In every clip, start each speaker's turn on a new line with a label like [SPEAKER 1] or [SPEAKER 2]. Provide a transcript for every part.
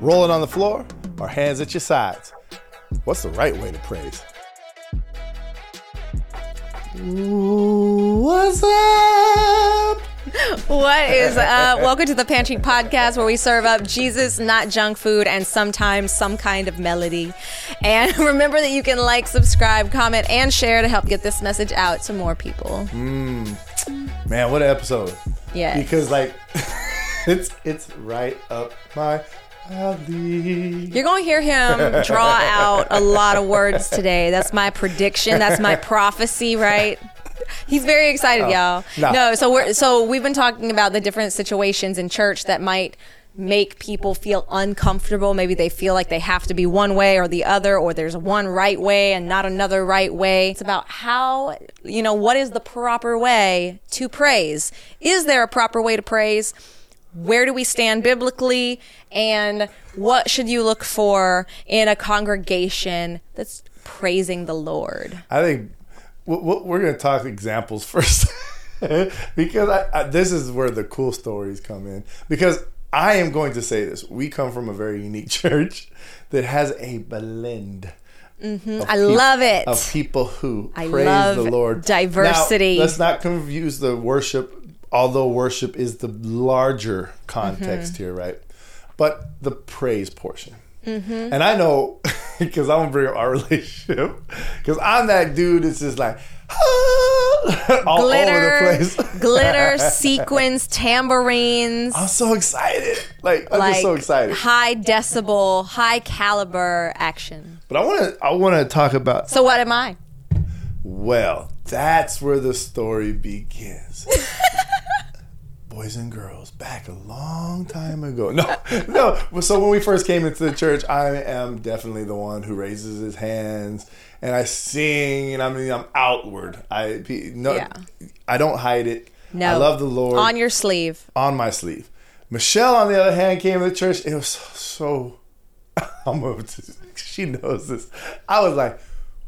[SPEAKER 1] rolling on the floor, or hands at your sides? What's the right way to praise? What's up?
[SPEAKER 2] What is up? Welcome to the Pantry Podcast, where we serve up Jesus, not junk food, and sometimes some kind of melody. And remember that you can like, subscribe, comment, and share to help get this message out to more people.
[SPEAKER 1] Man, what an episode.
[SPEAKER 2] Yeah,
[SPEAKER 1] Because like it's it's right up my
[SPEAKER 2] You're going to hear him draw out a lot of words today. That's my prediction. That's my prophecy, right? He's very excited, oh, y'all.
[SPEAKER 1] no.
[SPEAKER 2] No, so we're so we've been talking about the different situations in church that might make people feel uncomfortable. Maybe they feel like they have to be one way or the other, or there's one right way and not another right way. It's about how, you know, what is the proper way to praise? Is there a proper way to praise? Where do we stand biblically and what should you look for in a congregation that's praising the lord
[SPEAKER 1] I think we're going to talk examples first because I, I, this is where the cool stories come in. Because I am going to say this: we come from a very unique church that has a blend.
[SPEAKER 2] Mm-hmm. I love it.
[SPEAKER 1] of people who
[SPEAKER 2] I
[SPEAKER 1] praise the Lord.
[SPEAKER 2] diversity.
[SPEAKER 1] Now, let's not confuse the worship, although worship is the larger context
[SPEAKER 2] Mm-hmm.
[SPEAKER 1] here, right? But the praise portion.
[SPEAKER 2] Mm-hmm.
[SPEAKER 1] And I know because I'm gonna bring up our relationship because I'm that dude that's just like all
[SPEAKER 2] glitter
[SPEAKER 1] over the place.
[SPEAKER 2] glitter sequins tambourines
[SPEAKER 1] I'm so excited. Like I'm
[SPEAKER 2] like
[SPEAKER 1] just so excited.
[SPEAKER 2] high decibel high caliber action
[SPEAKER 1] But I want to I want to talk about
[SPEAKER 2] so what am i
[SPEAKER 1] well, that's where the story begins. Boys and girls, back a long time ago. No, no. So when we first came into the church, I am definitely the one who raises his hands and I sing, and I mean I'm outward. I no,
[SPEAKER 2] Yeah.
[SPEAKER 1] I don't hide it.
[SPEAKER 2] no
[SPEAKER 1] I love the Lord
[SPEAKER 2] on your sleeve
[SPEAKER 1] on my sleeve. Michelle, on the other hand, came to the church. It was so. I'm gonna, she knows this. I was like,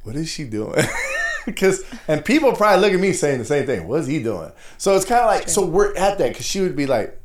[SPEAKER 1] "What is she doing?" Because and people probably look at me saying the same thing. What's he doing? So it's kind of like so we're at that because she would be like,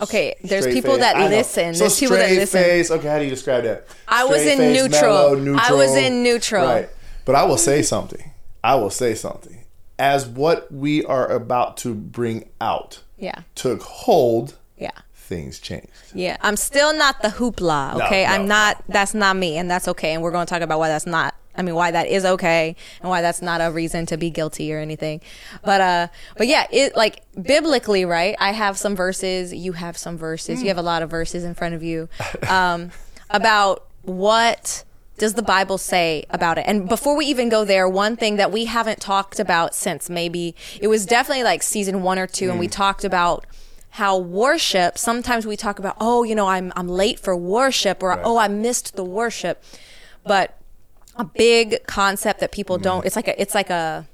[SPEAKER 2] okay there's
[SPEAKER 1] straight
[SPEAKER 2] people
[SPEAKER 1] face.
[SPEAKER 2] that
[SPEAKER 1] I know.
[SPEAKER 2] listen
[SPEAKER 1] So
[SPEAKER 2] there's people that
[SPEAKER 1] straight
[SPEAKER 2] listen
[SPEAKER 1] face. Okay, how do you describe that?
[SPEAKER 2] I was
[SPEAKER 1] Straight
[SPEAKER 2] in
[SPEAKER 1] face,
[SPEAKER 2] neutral.
[SPEAKER 1] mellow,
[SPEAKER 2] I was in neutral.
[SPEAKER 1] Right. But I will say something. I will say something. As what we are about to bring out
[SPEAKER 2] yeah
[SPEAKER 1] took hold,
[SPEAKER 2] yeah
[SPEAKER 1] things changed.
[SPEAKER 2] Yeah, I'm still not the hoopla. Okay,
[SPEAKER 1] no,
[SPEAKER 2] I'm not. That's not me, and that's okay. And we're going to talk about why that's not. I mean, why that is okay, and why that's not a reason to be guilty or anything. But uh, but yeah, it like biblically, right? I have some verses. You have some verses. You have a lot of verses in front of you, um, about what does the Bible say about it? And before we even go there, one thing that we haven't talked about since maybe it was definitely like season one or two, and we talked about how worship sometimes we talk about oh you know i'm i'm late for worship or oh i missed the worship but a big concept that people don't it's like a it's like a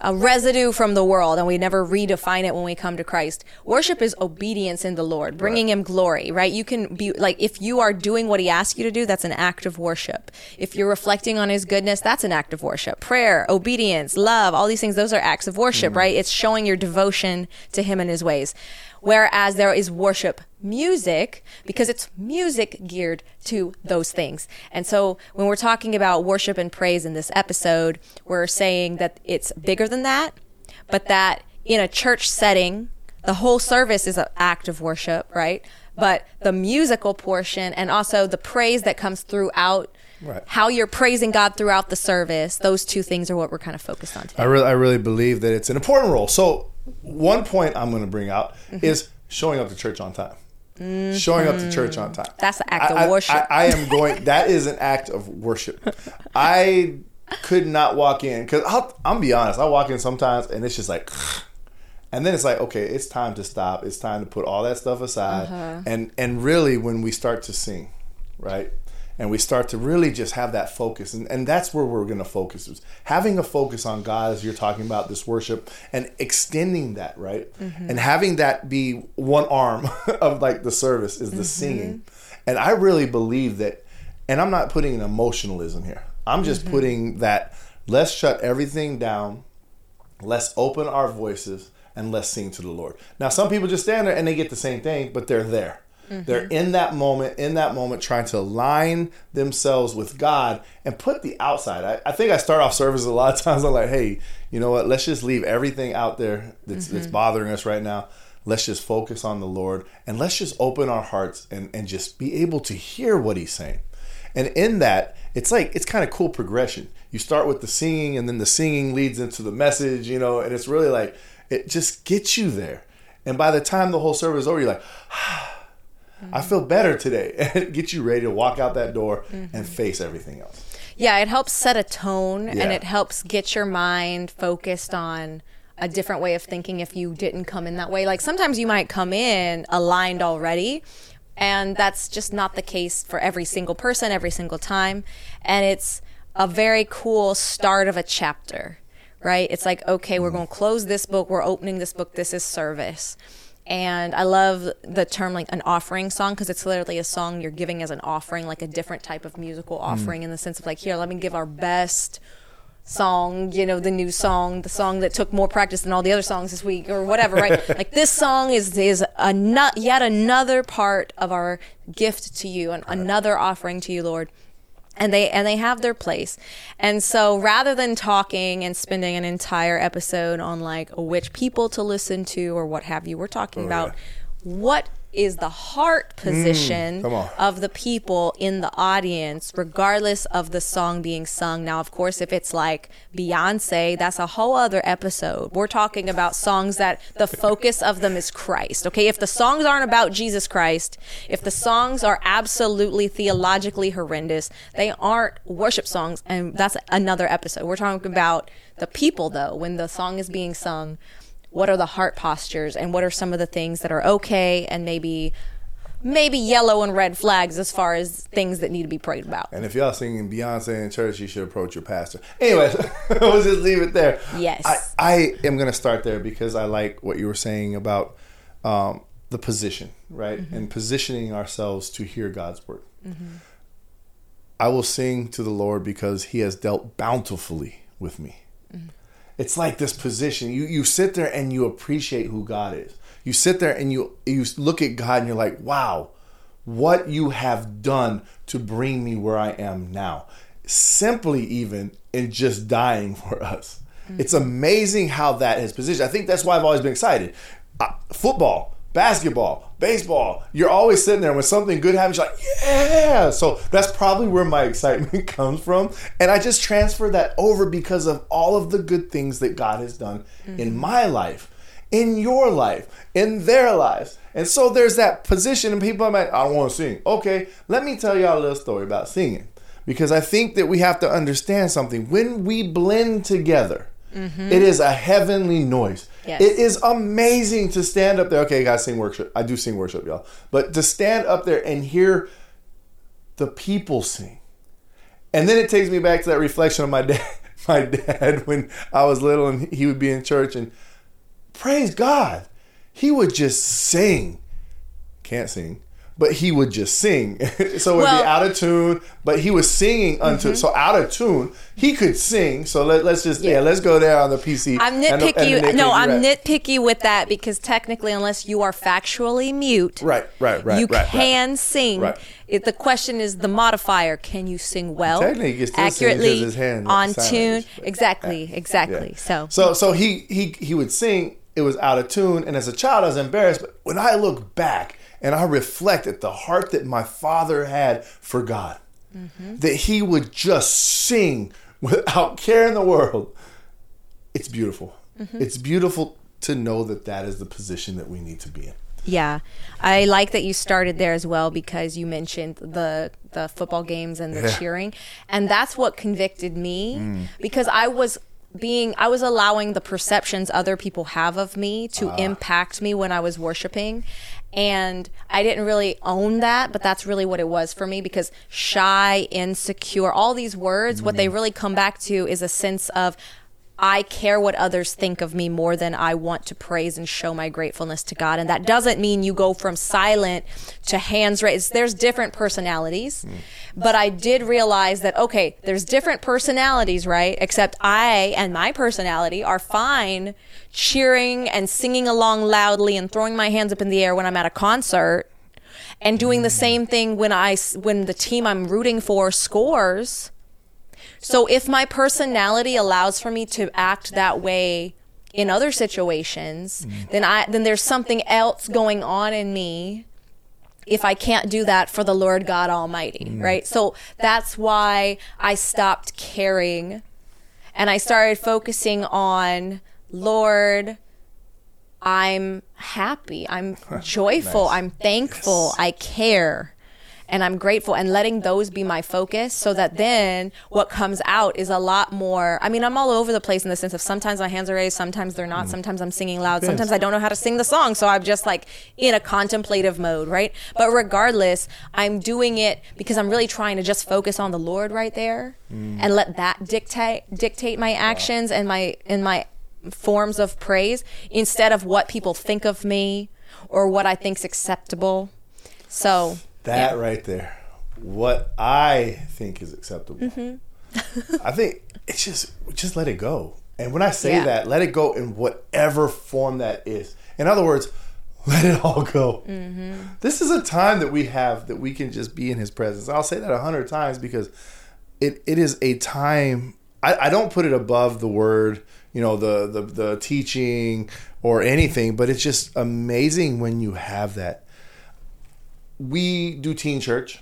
[SPEAKER 2] a residue from the world and we never redefine it when we come to Christ. Worship is obedience in the Lord, bringing him glory, right? You can be like if you are doing what he asks you to do, that's an act of worship. If you're reflecting on his goodness, that's an act of worship. Prayer, obedience, love, all these things those are acts of worship, mm. right? It's showing your devotion to him and his ways. Whereas there is worship music because it's music geared to those things. And so when we're talking about worship and praise in this episode, we're saying that it's bigger than that, but that in a church setting, the whole service is an act of worship, right? But the musical portion and also the praise that comes throughout
[SPEAKER 1] Right.
[SPEAKER 2] how you're praising God throughout the service, those two things are what we're kind of focused on today.
[SPEAKER 1] I really, I really believe that it's an important role. So, one point I'm going to bring out
[SPEAKER 2] Mm-hmm.
[SPEAKER 1] is showing up to church on time. Showing up to church on time.
[SPEAKER 2] That's an act of
[SPEAKER 1] I- I-
[SPEAKER 2] worship.
[SPEAKER 1] I, I am going. That is an act of worship. I could not walk in because I'll, I'm be honest. I walk in sometimes and it's just like, and then it's like, okay, it's time to stop. It's time to put all that stuff aside.
[SPEAKER 2] Uh-huh.
[SPEAKER 1] And and really, when we start to sing, right, and we start to really just have that focus, and, and that's where we're going to focus is having a focus on God as you're talking about this worship and extending that, right,
[SPEAKER 2] Mm-hmm.
[SPEAKER 1] and having that be one arm of like the service is the
[SPEAKER 2] Mm-hmm.
[SPEAKER 1] singing, and I really believe that, and I'm not putting an emotionalism here. I'm just
[SPEAKER 2] Mm-hmm.
[SPEAKER 1] putting that. Let's shut everything down let's open our voices and let's sing to the Lord. Now, some people just stand there and they get the same thing, but they're there. They're mm-hmm. in that moment, in that moment, trying to align themselves with God and put the outside. I, I think I start off services a lot of times. I'm like, hey, you know what? Let's just leave everything out there that's, that's mm-hmm. bothering us right now. Let's just focus on the Lord and let's just open our hearts and, and just be able to hear what He's saying. And in that, it's like it's kind of cool progression. You start with the singing, and then the singing leads into the message, you know, and it's really like it just gets you there. And by the time the whole service is over, you're like, ah, I feel better today. And it you ready to walk out that door and mm-hmm. face everything else.
[SPEAKER 2] Yeah, it helps set a tone
[SPEAKER 1] Yeah.
[SPEAKER 2] and it helps get your mind focused on a different way of thinking if you didn't come in that way. Like sometimes you might come in aligned already, and that's just not the case for every single person every single time. And it's a very cool start of a chapter, right? It's like, okay, we're mm-hmm. going to close this book, we're opening this book, this is service. And I love the term like an offering song because it's literally a song you're giving as an offering, like a different type of musical mm. offering in the sense of like, here, let me give our best song, you know, the new song, the song that took more practice than all the other songs this week or whatever, right? like this song is is a not yet another part of our gift to you, and another offering to you, Lord. And they and they have their place. And so rather than talking and spending an entire episode on like which people to listen to or what have you, we're talking oh, about
[SPEAKER 1] yeah.
[SPEAKER 2] what is the heart mm, position
[SPEAKER 1] come on.
[SPEAKER 2] of the people in the audience, regardless of the song being sung. Now, of course, if it's like Beyonce, that's a whole other episode. We're talking about songs that the focus of them is Christ. Okay. If the songs aren't about Jesus Christ, if the songs are absolutely theologically horrendous, they aren't worship songs. And that's another episode. We're talking about the people, though, when the song is being sung what are the heart postures and what are some of the things that are okay and maybe maybe yellow and red flags as far as things that need to be prayed about.
[SPEAKER 1] And if y'all singing Beyonce in church, you should approach your pastor. Anyways, we'll just leave it there.
[SPEAKER 2] Yes.
[SPEAKER 1] I, I am going to start there because I like what you were saying about um, the position, right? Mm-hmm. And positioning ourselves to hear God's word. Mm-hmm. I will sing to the Lord because he has dealt bountifully with me. Mm-hmm. It's like this position. You you sit there and you appreciate who God is. You sit there and you you look at God and you're like, "Wow, what you have done to bring me where I am now." Simply even in just dying for us. It's amazing how that has positioned. I think that's why I've always been excited. Uh, football, basketball, baseball. You're always sitting there when something good happens. You're like, yeah. So that's probably where my excitement comes from, and I just transfer that over because of all of the good things that God has done in mm-hmm. my life, in your life, in their lives. And so there's that position, and people are like, I don't want to sing. Okay, let me tell y'all a little story about singing, because I think that we have to understand something. When we blend together, mm-hmm. it is a heavenly noise. It is amazing to stand up there. Okay, guys, sing worship. I do sing worship, y'all. But to stand up there and hear the people sing. And then it takes me back to that reflection of my dad, my dad when I was little and he would be in church and praise God. He would just sing. Can't sing. But he would just sing. so it would
[SPEAKER 2] Well- Mm-hmm.
[SPEAKER 1] be out of tune, but he was singing unto so out of tune. He could sing. So let, let's just yeah.
[SPEAKER 2] Yeah.
[SPEAKER 1] let's go there on the PC.
[SPEAKER 2] I'm
[SPEAKER 1] and the- and the
[SPEAKER 2] nitpicky.
[SPEAKER 1] nitpicky
[SPEAKER 2] no, I'm
[SPEAKER 1] rap.
[SPEAKER 2] nitpicky with that because technically, unless you are factually mute,
[SPEAKER 1] Right, right, right,
[SPEAKER 2] you
[SPEAKER 1] right, right.
[SPEAKER 2] can sing.
[SPEAKER 1] Right.
[SPEAKER 2] It, the question is the modifier: Can you sing well,
[SPEAKER 1] Technically, he can still sing 'cause
[SPEAKER 2] accurately,
[SPEAKER 1] his hand
[SPEAKER 2] on
[SPEAKER 1] is
[SPEAKER 2] tune?
[SPEAKER 1] but-
[SPEAKER 2] Exactly, exactly.
[SPEAKER 1] Yeah.
[SPEAKER 2] So,
[SPEAKER 1] so so he he he would sing. It was out of tune, and as a child, I was embarrassed. But when I look back and I reflect at the heart that my father had for God,
[SPEAKER 2] Mm-hmm.
[SPEAKER 1] that he would just sing without care in the world. It's beautiful.
[SPEAKER 2] Mm-hmm.
[SPEAKER 1] It's beautiful to know that that is the position that we need to be in.
[SPEAKER 2] Yeah, I like that you started there as well because you mentioned the the football games and the
[SPEAKER 1] Yeah.
[SPEAKER 2] cheering, and that's what convicted me
[SPEAKER 1] Mm.
[SPEAKER 2] because I was being I was allowing the perceptions other people have of me to
[SPEAKER 1] Ah.
[SPEAKER 2] impact me when I was worshiping. And I didn't really own that, but that's really what it was for me because shy, insecure, all these words, what they mm-hmm. really come back to is a sense of I care what others think of me more than I want to praise and show my gratefulness to God. And that doesn't mean you go from silent to hands raised. There's different personalities. But I did realize that, okay, there's different personalities, right? Except I and my personality are fine cheering and singing along loudly and throwing my hands up in the air when I'm at a concert and doing the same thing when I when the team I'm rooting for scores. So if my personality allows for me to act that way in other situations, mm. then I then there's something else going on in me if I can't do that for the Lord God Almighty, mm. right? So that's why I stopped caring and I started focusing on Lord I'm happy. I'm joyful.
[SPEAKER 1] Nice.
[SPEAKER 2] I'm thankful.
[SPEAKER 1] Yes.
[SPEAKER 2] I care. And I'm grateful and letting those be my focus so that then what comes out is a lot more. I mean, I'm all over the place in the sense of sometimes my hands are raised, sometimes they're not, mm. sometimes I'm singing loud, sometimes I don't know how to sing the song. So I'm just like in a contemplative mode, right? But regardless, I'm doing it because I'm really trying to just focus on the Lord right there mm. and let that dictate dictate my actions and my and my forms of praise instead of what people think of me or what I think's acceptable. So
[SPEAKER 1] That
[SPEAKER 2] yeah.
[SPEAKER 1] right there, what I think is acceptable.
[SPEAKER 2] Mm-hmm.
[SPEAKER 1] I think it's just just let it go. And when I say
[SPEAKER 2] Yeah.
[SPEAKER 1] that, let it go in whatever form that is. In other words, let it all go.
[SPEAKER 2] Mm-hmm.
[SPEAKER 1] This is a time that we have that we can just be in His presence. I'll say that a hundred times because it, it is a time. I, I don't put it above the word, you know, the, the the teaching or anything, but it's just amazing when you have that we do teen church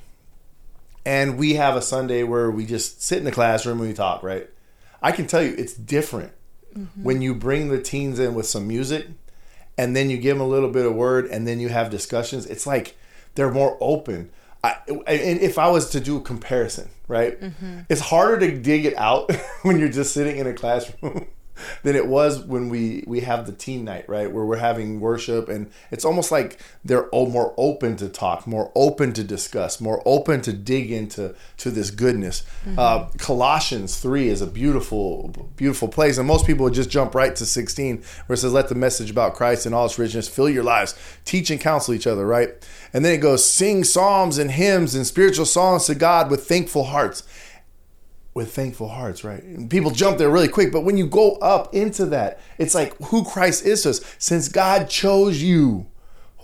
[SPEAKER 1] and we have a Sunday where we just sit in the classroom and we talk, right? I can tell you it's different mm-hmm. when you bring the teens in with some music and then you give them a little bit of word and then you have discussions. It's like they're more open. I, and if I was to do a comparison, right? Mm-hmm. It's harder to dig it out when you're just sitting in a classroom than it was when we we have the teen night, right? Where we're having worship and it's almost like they're o- more open to talk, more open to discuss, more open to dig into to this goodness. Uh, Colossians three is a beautiful, beautiful place, and most people would just jump right to sixteen, where it says, "Let the message about Christ and all its richness fill your lives, teach and counsel each other." Right, and then it goes, "Sing psalms and hymns and spiritual songs to God with thankful hearts." With thankful hearts, right? And people jump there really quick, but when you go up into that, it's like who Christ is to us. Since God chose you,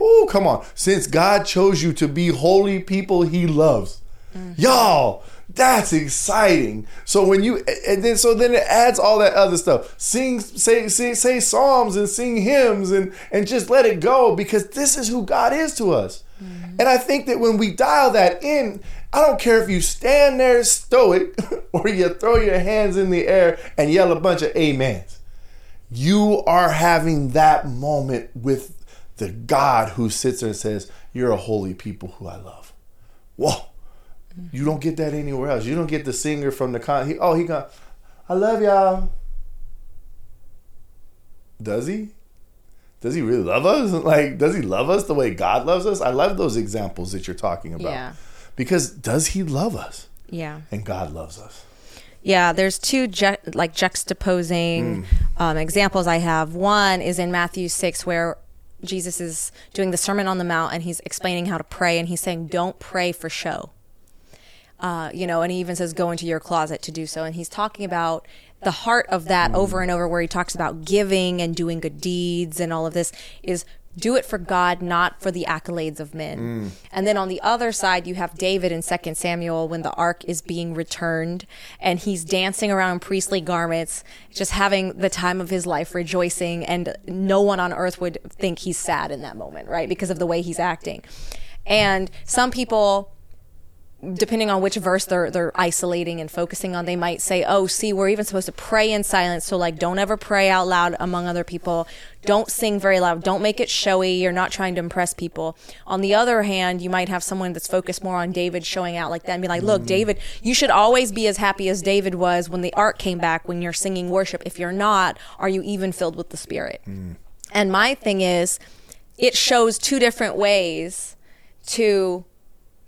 [SPEAKER 1] oh, come on. Since God chose you to be holy people he loves. Mm-hmm. Y'all, that's exciting. So when you and then so then it adds all that other stuff. Sing say say say psalms and sing hymns and and just let it go because this is who God is to us. Mm-hmm. And I think that when we dial that in, I don't care if you stand there stoic or you throw your hands in the air and yell a bunch of amens. You are having that moment with the God who sits there and says, You're a holy people who I love. Whoa. You don't get that anywhere else. You don't get the singer from the con. He, oh, he got, I love y'all. Does he? Does he really love us? Like, does he love us the way God loves us? I love those examples that you're talking about.
[SPEAKER 2] Yeah.
[SPEAKER 1] Because does he love us?
[SPEAKER 2] Yeah.
[SPEAKER 1] And God loves us.
[SPEAKER 2] Yeah, there's two ju- like juxtaposing um, examples I have. One is in Matthew 6 where Jesus is doing the Sermon on the Mount and he's explaining how to pray and he's saying, don't pray for show. Uh, you know, and he even says, go into your closet to do so. And he's talking about the heart of that over and over, where he talks about giving and doing good deeds and all of this is do it for God, not for the accolades of men. Mm. And then on the other side, you have David in 2 Samuel when the ark is being returned and he's dancing around priestly garments, just having the time of his life, rejoicing. And no one on earth would think he's sad in that moment, right? Because of the way he's acting. And some people depending on which verse they're they're isolating and focusing on, they might say, "Oh, see, we're even supposed to pray in silence. So like, don't ever pray out loud among other people. Don't sing very loud. Don't make it showy. You're not trying to impress people." On the other hand, you might have someone that's focused more on David showing out like that and be like, "Look, mm. David, you should always be as happy as David was when the ark came back when you're singing worship. If you're not, are you even filled with the Spirit?" Mm. And my thing is, it shows two different ways to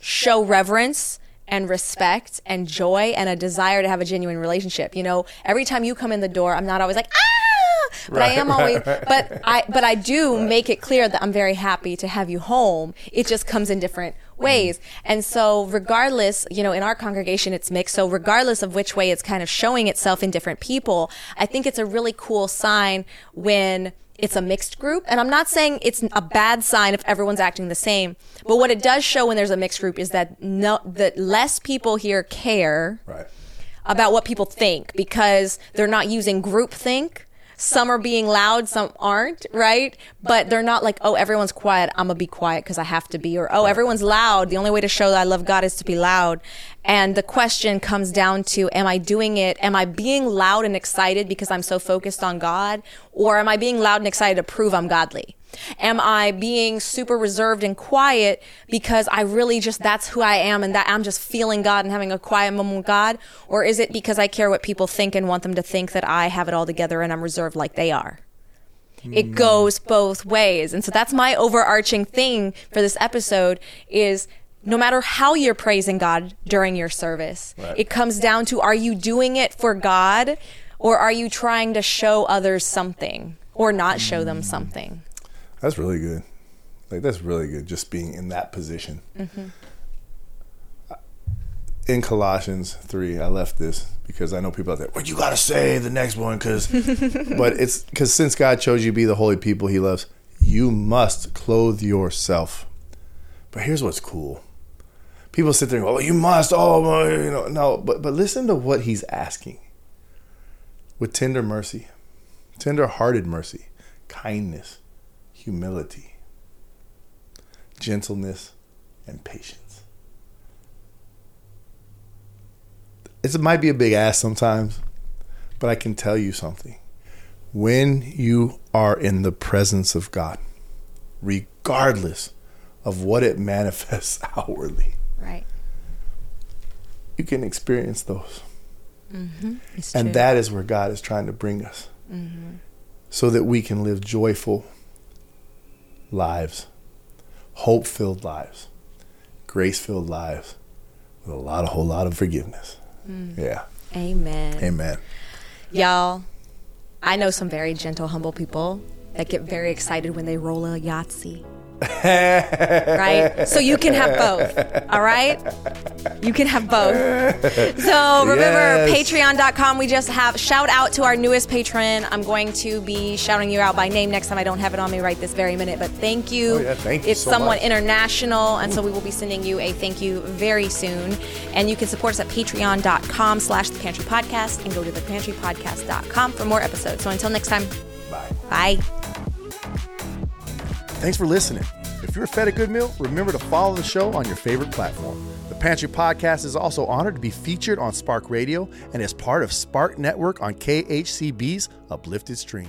[SPEAKER 2] show reverence and respect and joy and a desire to have a genuine relationship. You know, every time you come in the door, I'm not always like, ah, but I am
[SPEAKER 1] right,
[SPEAKER 2] always,
[SPEAKER 1] right.
[SPEAKER 2] but I, but I do make it clear that I'm very happy to have you home. It just comes in different ways. And so regardless, you know, in our congregation, it's mixed. So regardless of which way it's kind of showing itself in different people, I think it's a really cool sign when it's a mixed group. And I'm not saying it's a bad sign if everyone's acting the same. But what it does show when there's a mixed group is that no, that less people here care
[SPEAKER 1] Right.
[SPEAKER 2] about what people think because they're not using group think. Some are being loud, some aren't, right? But they're not like, oh, everyone's quiet. I'm gonna be quiet because I have to be, or oh, everyone's loud. The only way to show that I love God is to be loud. And the question comes down to, am I doing it? Am I being loud and excited because I'm so focused on God? Or am I being loud and excited to prove I'm godly? Am I being super reserved and quiet because I really just, that's who I am and that I'm just feeling God and having a quiet moment with God? Or is it because I care what people think and want them to think that I have it all together and I'm reserved like they are? It mm. goes both ways. And so that's my overarching thing for this episode is no matter how you're praising God during your service,
[SPEAKER 1] Right.
[SPEAKER 2] it comes down to are you doing it for God or are you trying to show others something or not show them mm. something?
[SPEAKER 1] That's really good. Like that's really good. Just being in that position. Mm-hmm. In Colossians three, I left this because I know people out there. Well, you gotta say the next one, because, but it's because since God chose you to be the holy people He loves, you must clothe yourself. But here's what's cool. People sit there and go, "Oh, you must." Oh, you know, no. But but listen to what He's asking. With tender mercy, tender-hearted mercy, kindness, humility, gentleness, and patience. It's, it might be a big ass sometimes, but I can tell you something. When you are in the presence of God, regardless of what it manifests outwardly,
[SPEAKER 2] Right.
[SPEAKER 1] you can experience those. Mm-hmm.
[SPEAKER 2] It's
[SPEAKER 1] And
[SPEAKER 2] true.
[SPEAKER 1] that is where God is trying to bring us mm-hmm. so that we can live joyful lives, hope filled lives, grace filled lives with a lot, a whole lot of forgiveness. Mm. Yeah.
[SPEAKER 2] Amen.
[SPEAKER 1] Amen.
[SPEAKER 2] Y'all, I know some very gentle, humble people that get very excited when they roll a Yahtzee. right? So you can have both. All right? You can have both. So remember,
[SPEAKER 1] Yes.
[SPEAKER 2] patreon.com, we just have shout out to our newest patron. I'm going to be shouting you out by name next time. I don't have it on me right this very minute, but thank you.
[SPEAKER 1] Oh, yeah, thank you
[SPEAKER 2] It's
[SPEAKER 1] so
[SPEAKER 2] someone
[SPEAKER 1] much.
[SPEAKER 2] international, and so we will be sending you a thank you very soon. And you can support us at patreon.com slash the pantry podcast and go to thepantrypodcast.com for more episodes. So until next time,
[SPEAKER 1] Bye.
[SPEAKER 2] bye.
[SPEAKER 1] Thanks for listening. If you're fed a good meal, remember to follow the show on your favorite platform. The Pantry Podcast is also honored to be featured on Spark Radio and is part of Spark Network on KHCB's Uplifted Stream.